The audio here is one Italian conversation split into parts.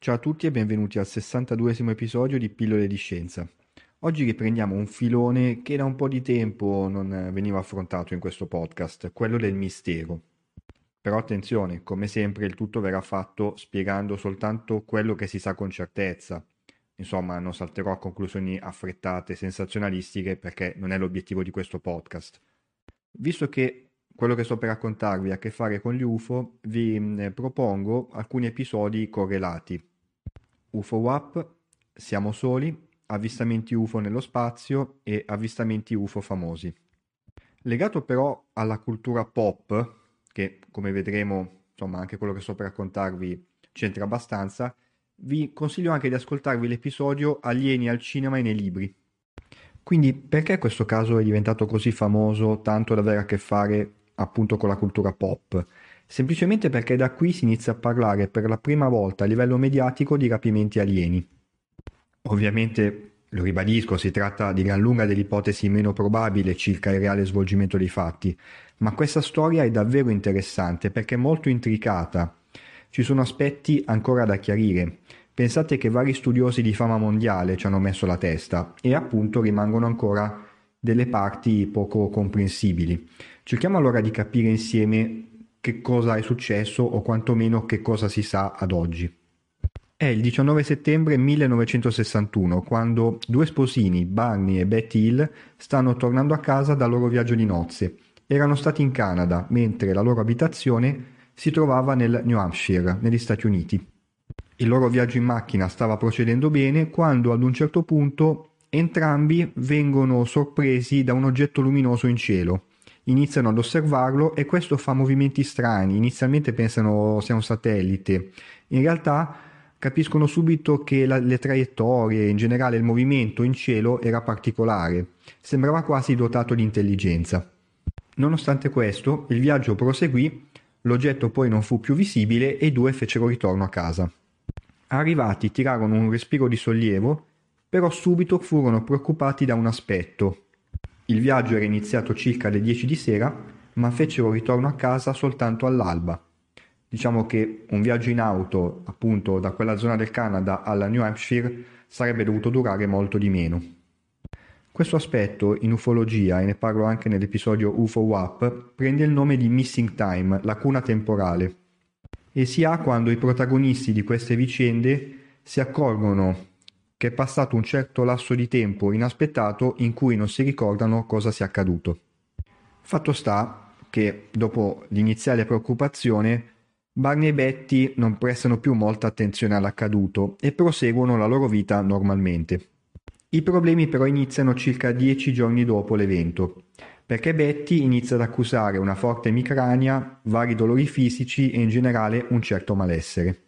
Ciao a tutti e benvenuti al 62esimo episodio di Pillole di Scienza. Oggi riprendiamo un filone che da un po' di tempo non veniva affrontato in questo podcast, quello del mistero. Però attenzione, come sempre il tutto verrà fatto spiegando soltanto quello che si sa con certezza. Insomma, non salterò a conclusioni affrettate, sensazionalistiche, perché non è l'obiettivo di questo podcast. Visto che quello che sto per raccontarvi ha a che fare con gli UFO, vi propongo alcuni episodi correlati. UFO WAP, Siamo soli, avvistamenti UFO nello spazio e avvistamenti UFO famosi. Legato però alla cultura pop, che come vedremo, insomma, anche quello che sto per raccontarvi c'entra abbastanza, vi consiglio anche di ascoltarvi l'episodio Alieni al cinema e nei libri. Quindi perché questo caso è diventato così famoso, tanto da avere a che fare appunto con la cultura pop? Semplicemente perché da qui si inizia a parlare per la prima volta a livello mediatico di rapimenti alieni. Ovviamente, lo ribadisco, si tratta di gran lunga dell'ipotesi meno probabile circa il reale svolgimento dei fatti, ma questa storia è davvero interessante perché è molto intricata. Ci sono aspetti ancora da chiarire. Pensate che vari studiosi di fama mondiale ci hanno messo la testa e appunto rimangono ancora delle parti poco comprensibili. Cerchiamo allora di capire insieme che cosa è successo o quantomeno che cosa si sa ad oggi. È il 19 settembre 1961 quando due sposini, Barney e Betty Hill, stanno tornando a casa dal loro viaggio di nozze. Erano stati in Canada, mentre la loro abitazione si trovava nel New Hampshire, negli Stati Uniti. Il loro viaggio in macchina stava procedendo bene quando ad un certo punto entrambi vengono sorpresi da un oggetto luminoso in cielo iniziano ad osservarlo e questo fa movimenti strani. Inizialmente pensano sia un satellite, in realtà capiscono subito che la, le traiettorie, in generale il movimento in cielo era particolare, sembrava quasi dotato di intelligenza. Nonostante questo, il viaggio proseguì, l'oggetto poi non fu più visibile e i due fecero ritorno a casa. Arrivati tirarono un respiro di sollievo, però subito furono preoccupati da un aspetto, il viaggio era iniziato circa alle 10 di sera, ma fecero ritorno a casa soltanto all'alba. Diciamo che un viaggio in auto, appunto da quella zona del Canada alla New Hampshire, sarebbe dovuto durare molto di meno. Questo aspetto in ufologia, e ne parlo anche nell'episodio UFO WAP, prende il nome di missing time, lacuna temporale, e si ha quando i protagonisti di queste vicende si accorgono che è passato un certo lasso di tempo inaspettato in cui non si ricordano cosa sia accaduto. Fatto sta che, dopo l'iniziale preoccupazione, Barney e Betty non prestano più molta attenzione all'accaduto e proseguono la loro vita normalmente. I problemi però iniziano circa dieci giorni dopo l'evento, perché Betty inizia ad accusare una forte emicrania, vari dolori fisici e in generale un certo malessere.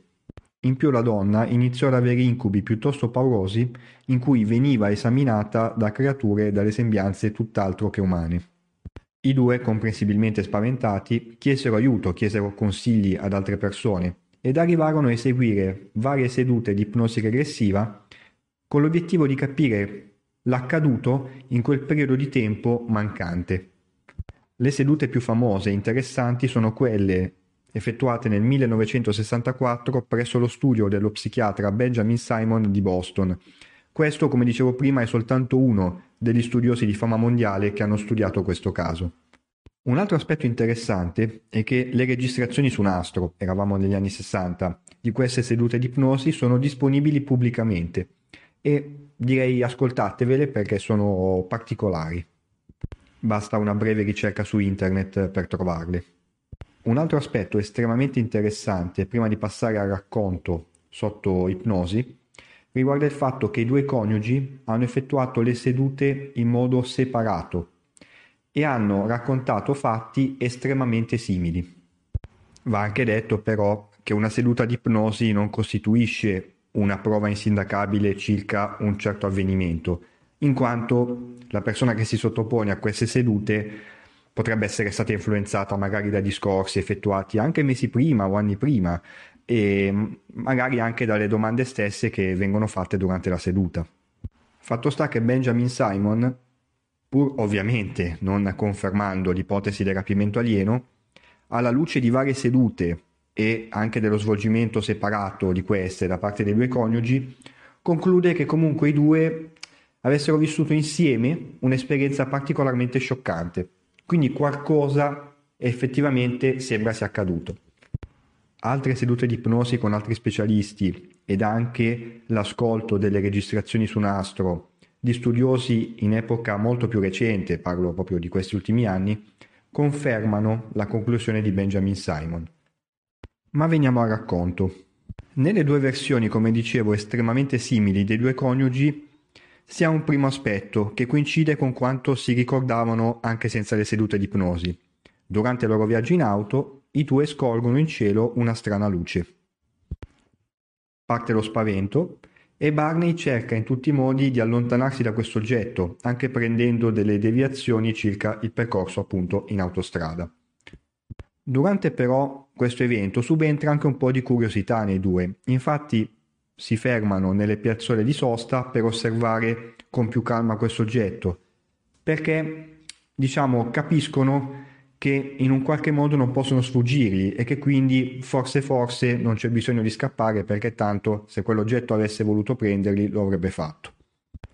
In più la donna iniziò ad avere incubi piuttosto paurosi in cui veniva esaminata da creature dalle sembianze tutt'altro che umane. I due, comprensibilmente spaventati, chiesero aiuto, chiesero consigli ad altre persone ed arrivarono a eseguire varie sedute di ipnosi regressiva con l'obiettivo di capire l'accaduto in quel periodo di tempo mancante. Le sedute più famose e interessanti sono quelle effettuate nel 1964 presso lo studio dello psichiatra Benjamin Simon di Boston. Questo, come dicevo prima, è soltanto uno degli studiosi di fama mondiale che hanno studiato questo caso. Un altro aspetto interessante è che le registrazioni su nastro, eravamo negli anni 60, di queste sedute di ipnosi sono disponibili pubblicamente e direi ascoltatevele perché sono particolari. Basta una breve ricerca su internet per trovarle. Un altro aspetto estremamente interessante prima di passare al racconto sotto ipnosi riguarda il fatto che i due coniugi hanno effettuato le sedute in modo separato e hanno raccontato fatti estremamente simili. Va anche detto però che una seduta di ipnosi non costituisce una prova insindacabile circa un certo avvenimento, in quanto la persona che si sottopone a queste sedute potrebbe essere stata influenzata magari da discorsi effettuati anche mesi prima o anni prima e magari anche dalle domande stesse che vengono fatte durante la seduta. Fatto sta che Benjamin Simon, pur ovviamente non confermando l'ipotesi del rapimento alieno, alla luce di varie sedute e anche dello svolgimento separato di queste da parte dei due coniugi, conclude che comunque i due avessero vissuto insieme un'esperienza particolarmente scioccante. Quindi qualcosa effettivamente sembra sia accaduto altre sedute di ipnosi con altri specialisti ed anche l'ascolto delle registrazioni su nastro di studiosi in epoca molto più recente, parlo proprio di questi ultimi anni, confermano la conclusione di Benjamin Simon. Ma veniamo al racconto. Nelle due versioni, come dicevo, estremamente simili dei due coniugi, si ha un primo aspetto che coincide con quanto si ricordavano anche senza le sedute di ipnosi. Durante il loro viaggio in auto, i due scorgono in cielo una strana luce. Parte lo spavento e Barney cerca in tutti i modi di allontanarsi da questo oggetto, anche prendendo delle deviazioni circa il percorso appunto in autostrada. Durante però questo evento subentra anche un po' di curiosità nei due, infatti si fermano nelle piazzole di sosta per osservare con più calma questo oggetto, perché diciamo capiscono che in un qualche modo non possono sfuggirgli e che quindi forse forse non c'è bisogno di scappare perché tanto se quell'oggetto avesse voluto prenderli lo avrebbe fatto.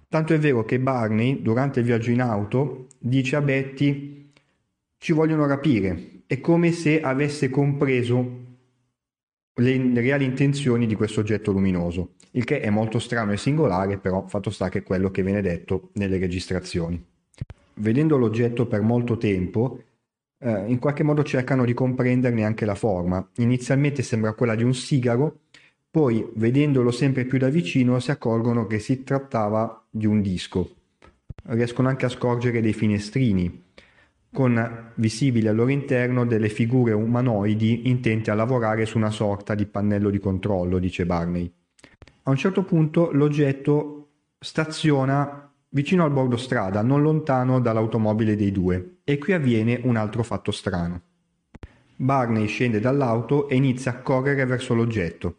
Tanto è vero che Barney durante il viaggio in auto dice a Betty ci vogliono rapire, è come se avesse compreso le reali intenzioni di questo oggetto luminoso, il che è molto strano e singolare, però fatto sta che è quello che viene detto nelle registrazioni. Vedendo l'oggetto per molto tempo, eh, in qualche modo cercano di comprenderne anche la forma. Inizialmente sembra quella di un sigaro, poi vedendolo sempre più da vicino si accorgono che si trattava di un disco. Riescono anche a scorgere dei finestrini, con visibili al loro interno delle figure umanoidi intente a lavorare su una sorta di pannello di controllo, dice Barney. A un certo punto l'oggetto staziona vicino al bordo strada, non lontano dall'automobile dei due, e qui avviene un altro fatto strano. Barney scende dall'auto e inizia a correre verso l'oggetto.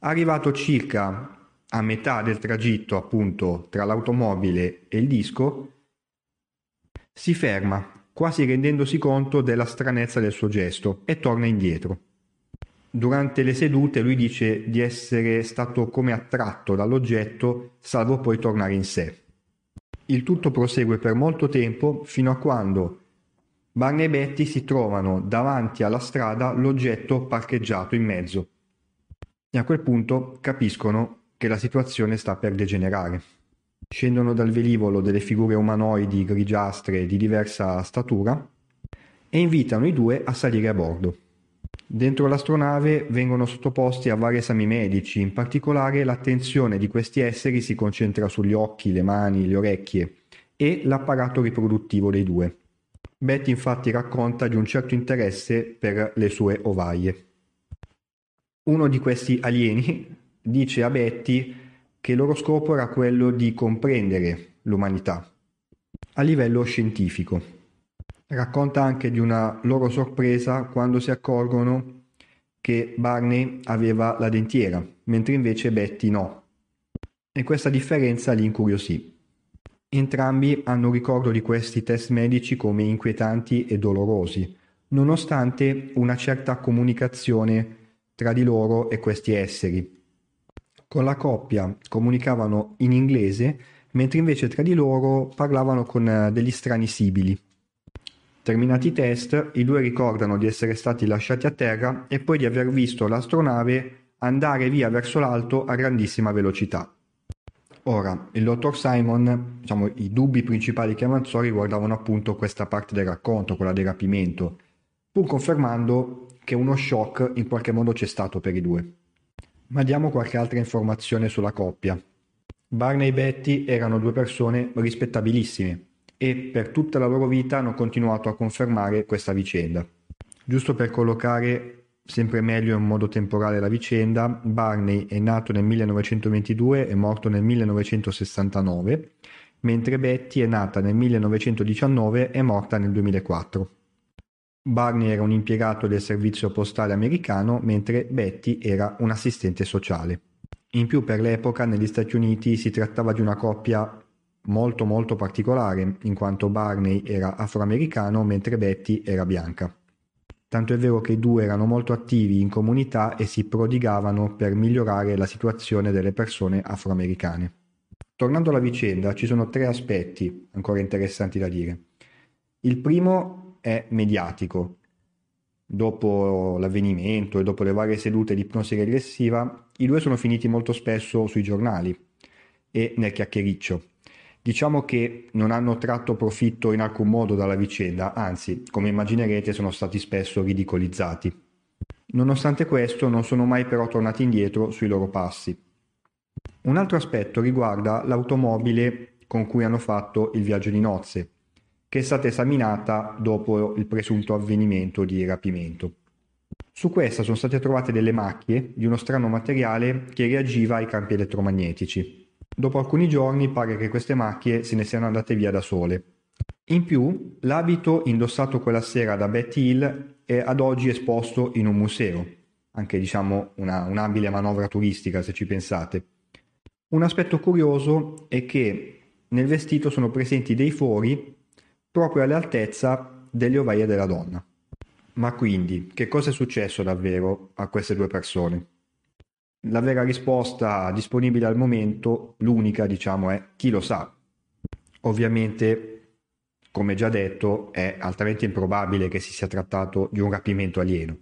Arrivato circa a metà del tragitto, appunto, tra l'automobile e il disco, si ferma, quasi rendendosi conto della stranezza del suo gesto, e torna indietro. Durante le sedute lui dice di essere stato come attratto dall'oggetto, salvo poi tornare in sé. Il tutto prosegue per molto tempo fino a quando Barney e Betty si trovano davanti alla strada l'oggetto parcheggiato in mezzo e a quel punto capiscono che la situazione sta per degenerare. Scendono dal velivolo delle figure umanoidi grigiastre di diversa statura e invitano i due a salire a bordo. Dentro l'astronave vengono sottoposti a vari esami medici, in particolare l'attenzione di questi esseri si concentra sugli occhi, le mani, le orecchie e l'apparato riproduttivo dei due. Betty infatti racconta di un certo interesse per le sue ovaie. Uno di questi alieni dice a Betty che il loro scopo era quello di comprendere l'umanità a livello scientifico. Racconta anche di una loro sorpresa quando si accorgono che Barney aveva la dentiera, mentre invece Betty no. E questa differenza li incuriosì. Entrambi hanno ricordo di questi test medici come inquietanti e dolorosi, nonostante una certa comunicazione tra di loro e questi esseri. Con la coppia comunicavano in inglese, mentre invece tra di loro parlavano con eh, degli strani sibili. Terminati i test, i due ricordano di essere stati lasciati a terra e poi di aver visto l'astronave andare via verso l'alto a grandissima velocità. Ora, il dottor Simon, diciamo, i dubbi principali che avanzò riguardavano appunto questa parte del racconto, quella del rapimento, pur confermando che uno shock in qualche modo c'è stato per i due. Ma diamo qualche altra informazione sulla coppia. Barney e Betty erano due persone rispettabilissime e per tutta la loro vita hanno continuato a confermare questa vicenda. Giusto per collocare sempre meglio in modo temporale la vicenda, Barney è nato nel 1922 e morto nel 1969, mentre Betty è nata nel 1919 e morta nel 2004. Barney era un impiegato del servizio postale americano, mentre Betty era un assistente sociale. In più per l'epoca negli Stati Uniti si trattava di una coppia molto molto particolare, in quanto Barney era afroamericano mentre Betty era bianca. Tanto è vero che i due erano molto attivi in comunità e si prodigavano per migliorare la situazione delle persone afroamericane. Tornando alla vicenda, ci sono tre aspetti ancora interessanti da dire. Il primo è mediatico. Dopo l'avvenimento e dopo le varie sedute di ipnosi regressiva, i due sono finiti molto spesso sui giornali e nel chiacchiericcio. Diciamo che non hanno tratto profitto in alcun modo dalla vicenda, anzi, come immaginerete, sono stati spesso ridicolizzati. Nonostante questo, non sono mai però tornati indietro sui loro passi. Un altro aspetto riguarda l'automobile con cui hanno fatto il viaggio di nozze, che è stata esaminata dopo il presunto avvenimento di rapimento. Su questa sono state trovate delle macchie di uno strano materiale che reagiva ai campi elettromagnetici. Dopo alcuni giorni pare che queste macchie se ne siano andate via da sole. In più, l'abito indossato quella sera da Betty Hill è ad oggi esposto in un museo, anche diciamo una, un'abile manovra turistica se ci pensate. Un aspetto curioso è che nel vestito sono presenti dei fori proprio all'altezza delle ovaie della donna. Ma quindi, che cosa è successo davvero a queste due persone? La vera risposta disponibile al momento, l'unica diciamo, è chi lo sa. Ovviamente, come già detto, è altamente improbabile che si sia trattato di un rapimento alieno.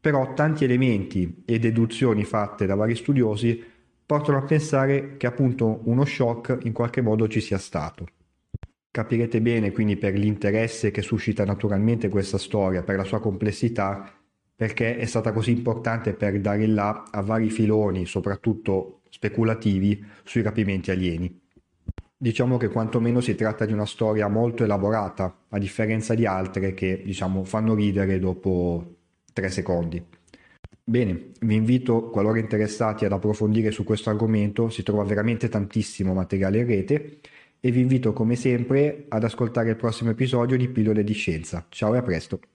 Però tanti elementi e deduzioni fatte da vari studiosi portano a pensare che appunto uno shock in qualche modo ci sia stato. Capirete bene quindi per l'interesse che suscita naturalmente questa storia, per la sua complessità, perché è stata così importante per dare là a vari filoni, soprattutto speculativi, sui rapimenti alieni. Diciamo che quantomeno si tratta di una storia molto elaborata, a differenza di altre che diciamo fanno ridere dopo tre secondi. Bene, vi invito, qualora interessati ad approfondire su questo argomento, si trova veramente tantissimo materiale in rete e vi invito come sempre ad ascoltare il prossimo episodio di Pillole di Scienza. Ciao e a presto!